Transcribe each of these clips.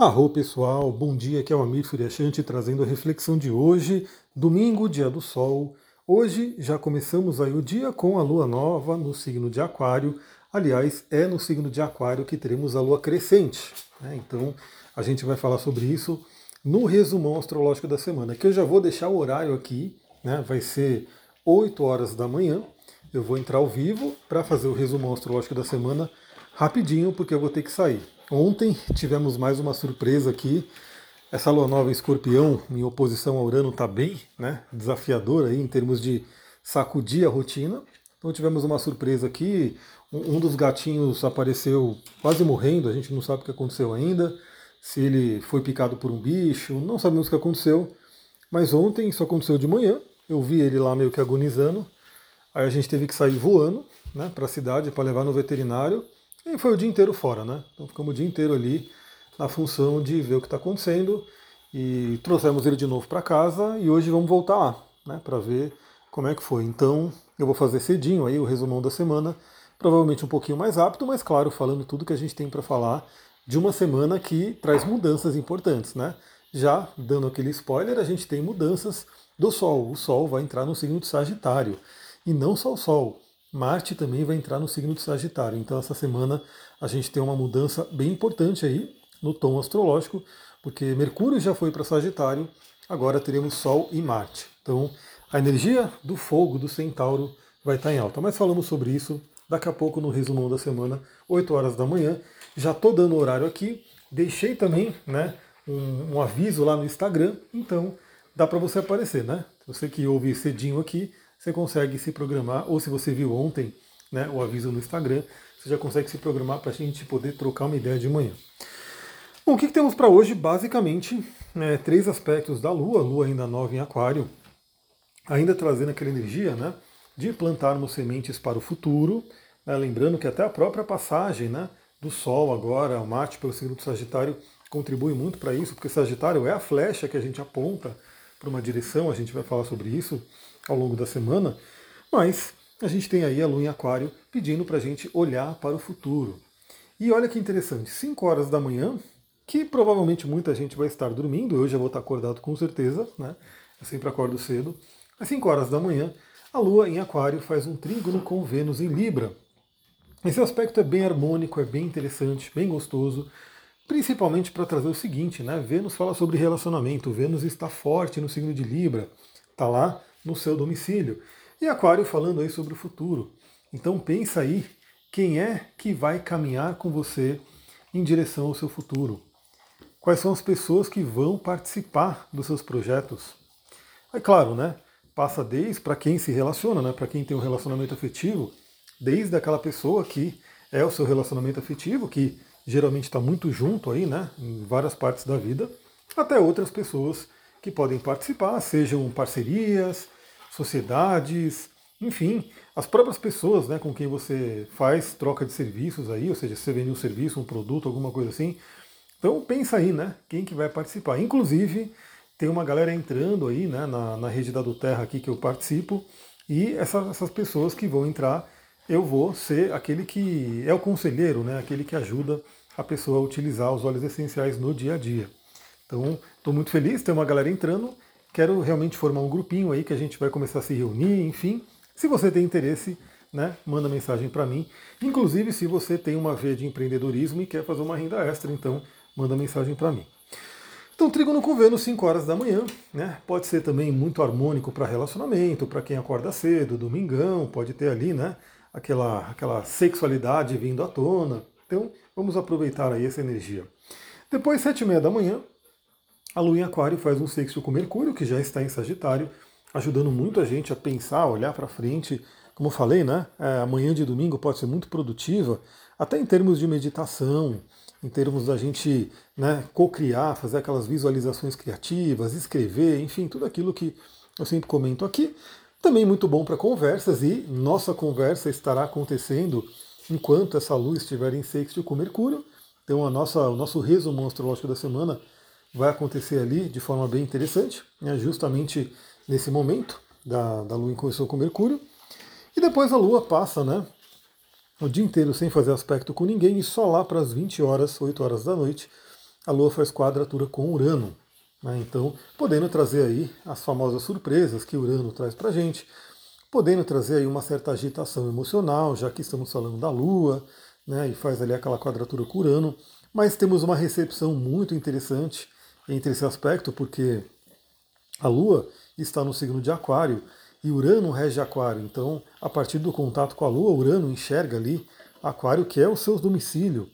Arro pessoal, bom dia, aqui é o Amir Suryashanti trazendo a reflexão de hoje, domingo, dia do sol. Hoje já começamos aí o dia com a lua nova no signo de Aquário. Aliás, é no signo de Aquário que teremos a lua crescente. Né? Então a gente vai falar sobre isso no resumão astrológico da semana, que eu já vou deixar o horário aqui, né? vai ser 8 horas da manhã. Eu vou entrar ao vivo para fazer o resumão astrológico da semana rapidinho, porque eu vou ter que sair. Ontem tivemos mais uma surpresa aqui. Essa lua nova em escorpião, em oposição ao Urano, está bem né, desafiadora aí, em termos de sacudir a rotina. Então tivemos uma surpresa aqui. Um, um dos gatinhos apareceu quase morrendo, a gente não sabe o que aconteceu ainda. Se ele foi picado por um bicho, não sabemos o que aconteceu. Mas ontem isso aconteceu de manhã. Eu vi ele lá meio que agonizando. Aí a gente teve que sair voando né, para a cidade para levar no veterinário. E foi o dia inteiro fora, né? Então ficamos o dia inteiro ali na função de ver o que está acontecendo e trouxemos ele de novo para casa e hoje vamos voltar lá, né? Para ver como é que foi. Então eu vou fazer cedinho aí o resumão da semana, provavelmente um pouquinho mais rápido, mas claro, falando tudo que a gente tem para falar de uma semana que traz mudanças importantes, né? Já dando aquele spoiler, a gente tem mudanças do Sol. O Sol vai entrar no signo de Sagitário. E não só o Sol, Marte também vai entrar no signo de Sagitário. Então essa semana a gente tem uma mudança bem importante aí no tom astrológico, porque Mercúrio já foi para Sagitário, agora teremos Sol e Marte. Então a energia do fogo do Centauro vai estar em alta. Mas falamos sobre isso daqui a pouco no resumão da semana, 8 horas da manhã. Já estou dando horário aqui, deixei também né, um, um aviso lá no Instagram, então dá para você aparecer, né? Você que ouve cedinho aqui, você consegue se programar, ou se você viu ontem né, o aviso no Instagram, você já consegue se programar para a gente poder trocar uma ideia de manhã. Bom, o que, que temos para hoje? Basicamente, é, três aspectos da Lua, Lua ainda nova em Aquário, ainda trazendo aquela energia né, de plantarmos sementes para o futuro, né, lembrando que até a própria passagem né, do Sol agora, o Marte pelo signo do Sagitário, contribui muito para isso, porque Sagitário é a flecha que a gente aponta para uma direção, a gente vai falar sobre isso ao longo da semana, mas a gente tem aí a Lua em Aquário pedindo para a gente olhar para o futuro. E olha que interessante, 5 horas da manhã, que provavelmente muita gente vai estar dormindo, eu já vou estar acordado com certeza, né? Eu sempre acordo cedo. Às 5 horas da manhã, a Lua em Aquário faz um trígono com Vênus em Libra. Esse aspecto é bem harmônico, é bem interessante, bem gostoso, principalmente para trazer o seguinte, né? Vênus fala sobre relacionamento, Vênus está forte no signo de Libra, está lá no seu domicílio. E Aquário falando aí sobre o futuro. Então pensa aí quem é que vai caminhar com você em direção ao seu futuro. Quais são as pessoas que vão participar dos seus projetos? É claro, né? Passa desde para quem se relaciona, né? Para quem tem um relacionamento afetivo, desde aquela pessoa que é o seu relacionamento afetivo, que geralmente está muito junto aí, né, em várias partes da vida, até outras pessoas que podem participar, sejam parcerias, sociedades, enfim, as próprias pessoas né, com quem você faz troca de serviços aí, ou seja, você vende um serviço, um produto, alguma coisa assim. Então pensa aí, né? Quem que vai participar. Inclusive, tem uma galera entrando aí né, na, na rede da do Terra aqui que eu participo, e essa, essas pessoas que vão entrar, eu vou ser aquele que é o conselheiro, né, aquele que ajuda a pessoa a utilizar os óleos essenciais no dia a dia. Então, estou muito feliz, tem uma galera entrando. Quero realmente formar um grupinho aí que a gente vai começar a se reunir, enfim. Se você tem interesse, né, manda mensagem para mim. Inclusive, se você tem uma veia de empreendedorismo e quer fazer uma renda extra, então manda mensagem para mim. Então, Trígono com Vênus, 5 horas da manhã, né? Pode ser também muito harmônico para relacionamento, para quem acorda cedo, domingão, pode ter ali, né? Aquela, aquela sexualidade vindo à tona. Então, vamos aproveitar aí essa energia. Depois, sete e meia da manhã, a Lua em Aquário faz um sexto com Mercúrio, que já está em Sagitário, ajudando muito a gente a pensar, olhar para frente. Como eu falei, né? É, amanhã de domingo pode ser muito produtiva, até em termos de meditação, em termos da gente né, co-criar, fazer aquelas visualizações criativas, escrever, enfim, tudo aquilo que eu sempre comento aqui. Também muito bom para conversas e nossa conversa estará acontecendo enquanto essa luz estiver em sexto com Mercúrio. Então a nossa, o nosso resumo astrológico da semana vai acontecer ali de forma bem interessante, né, justamente nesse momento da, da Lua em conjunção com Mercúrio. E depois a Lua passa né, o dia inteiro sem fazer aspecto com ninguém e só lá para as 20 horas, 8 horas da noite, a Lua faz quadratura com Urano. Né? Então, podendo trazer aí as famosas surpresas que Urano traz para gente, podendo trazer aí uma certa agitação emocional, já que estamos falando da Lua, né? e faz ali aquela quadratura com Urano. Mas temos uma recepção muito interessante entre esse aspecto, porque a Lua está no signo de Aquário e Urano rege Aquário. Então, a partir do contato com a Lua, Urano enxerga ali Aquário, que é o seu domicílio.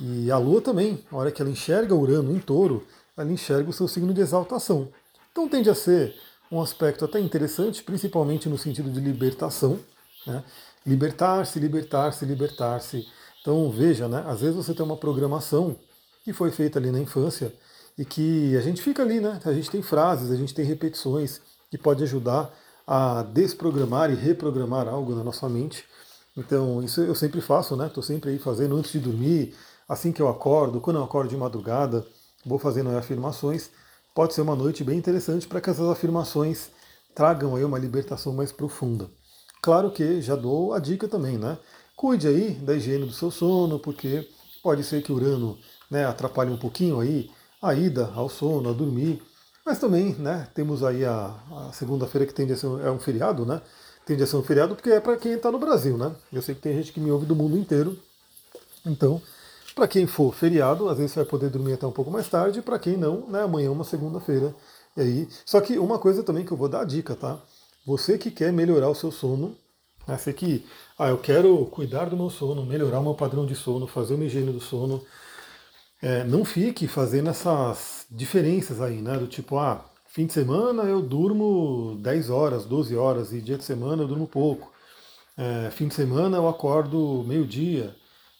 E a Lua também, na hora que ela enxerga Urano em touro, ela enxerga o seu signo de exaltação. Então tende a ser um aspecto até interessante, principalmente no sentido de libertação. Né? Libertar-se, libertar-se, libertar-se. Então veja, né? às vezes você tem uma programação que foi feita ali na infância e que a gente fica ali, né? A gente tem frases, a gente tem repetições que pode ajudar a desprogramar e reprogramar algo na nossa mente. Então, isso eu sempre faço, né? Estou sempre aí fazendo antes de dormir, assim que eu acordo, quando eu acordo de madrugada, vou fazendo afirmações. Pode ser uma noite bem interessante para que essas afirmações tragam aí uma libertação mais profunda. Claro que já dou a dica também, né? Cuide aí da higiene do seu sono, porque pode ser que o Urano né, atrapalhe um pouquinho aí a ida ao sono, a dormir. Mas também, né, temos aí a, a segunda-feira que tende a ser é um feriado, né? Tende a ser um feriado porque é para quem está no Brasil, né? Eu sei que tem gente que me ouve do mundo inteiro. Então, para quem for feriado, às vezes vai poder dormir até um pouco mais tarde, para quem não, né, amanhã é uma segunda-feira. E aí, só que uma coisa também que eu vou dar a dica, tá? Você que quer melhorar o seu sono, né, você que, ah, eu quero cuidar do meu sono, melhorar o meu padrão de sono, fazer uma higiene do sono, é, não fique fazendo essas diferenças aí, né? Do tipo, ah, fim de semana eu durmo 10 horas, 12 horas, e dia de semana eu durmo pouco. É, fim de semana eu acordo meio-dia,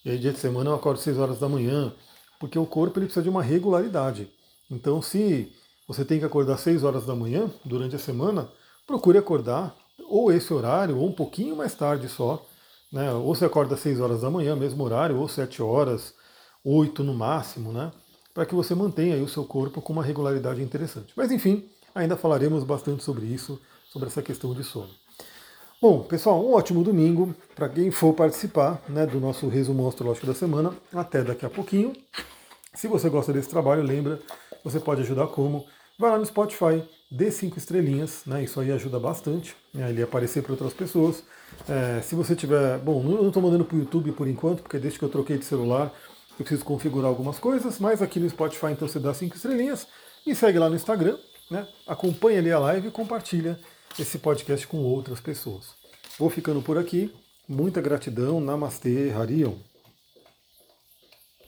e dia de semana eu acordo 6 horas da manhã, porque o corpo ele precisa de uma regularidade. Então, se você tem que acordar 6 horas da manhã durante a semana, procure acordar ou esse horário, ou um pouquinho mais tarde só. Né? Ou você acorda 6 horas da manhã, mesmo horário, ou 7 horas, oito no máximo, né? Para que você mantenha o seu corpo com uma regularidade interessante. Mas enfim, ainda falaremos bastante sobre isso, sobre essa questão de sono. Bom, pessoal, um ótimo domingo para quem for participar né, do nosso resumo astrológico da semana. Até daqui a pouquinho. Se você gosta desse trabalho, lembra, você pode ajudar como? Vai lá no Spotify, dê cinco estrelinhas, né? Isso aí ajuda bastante, né, ele aparecer para outras pessoas. É, se você tiver. Bom, não estou mandando para o YouTube por enquanto, porque desde que eu troquei de celular, eu preciso configurar algumas coisas, mas aqui no Spotify então você dá cinco estrelinhas e segue lá no Instagram, né? Acompanha ali a live e compartilha esse podcast com outras pessoas. Vou ficando por aqui. Muita gratidão. Namastê, Harion.